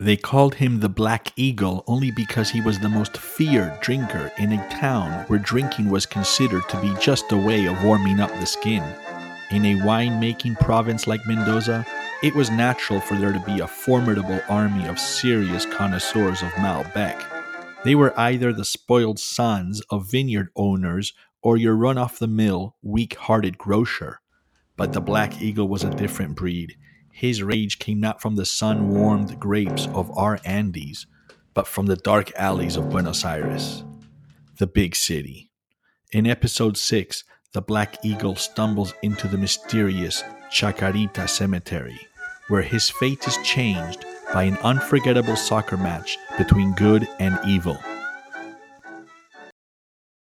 They called him the Black Eagle only because he was the most feared drinker in a town where drinking was considered to be just a way of warming up the skin. In a wine-making province like Mendoza, it was natural for there to be a formidable army of serious connoisseurs of Malbec. They were either the spoiled sons of vineyard owners or your run off the mill, weak hearted grocer. But the Black Eagle was a different breed. His rage came not from the sun warmed grapes of our Andes, but from the dark alleys of Buenos Aires, the big city. In episode 6, the Black Eagle stumbles into the mysterious Chacarita Cemetery, where his fate is changed by an unforgettable soccer match between good and evil.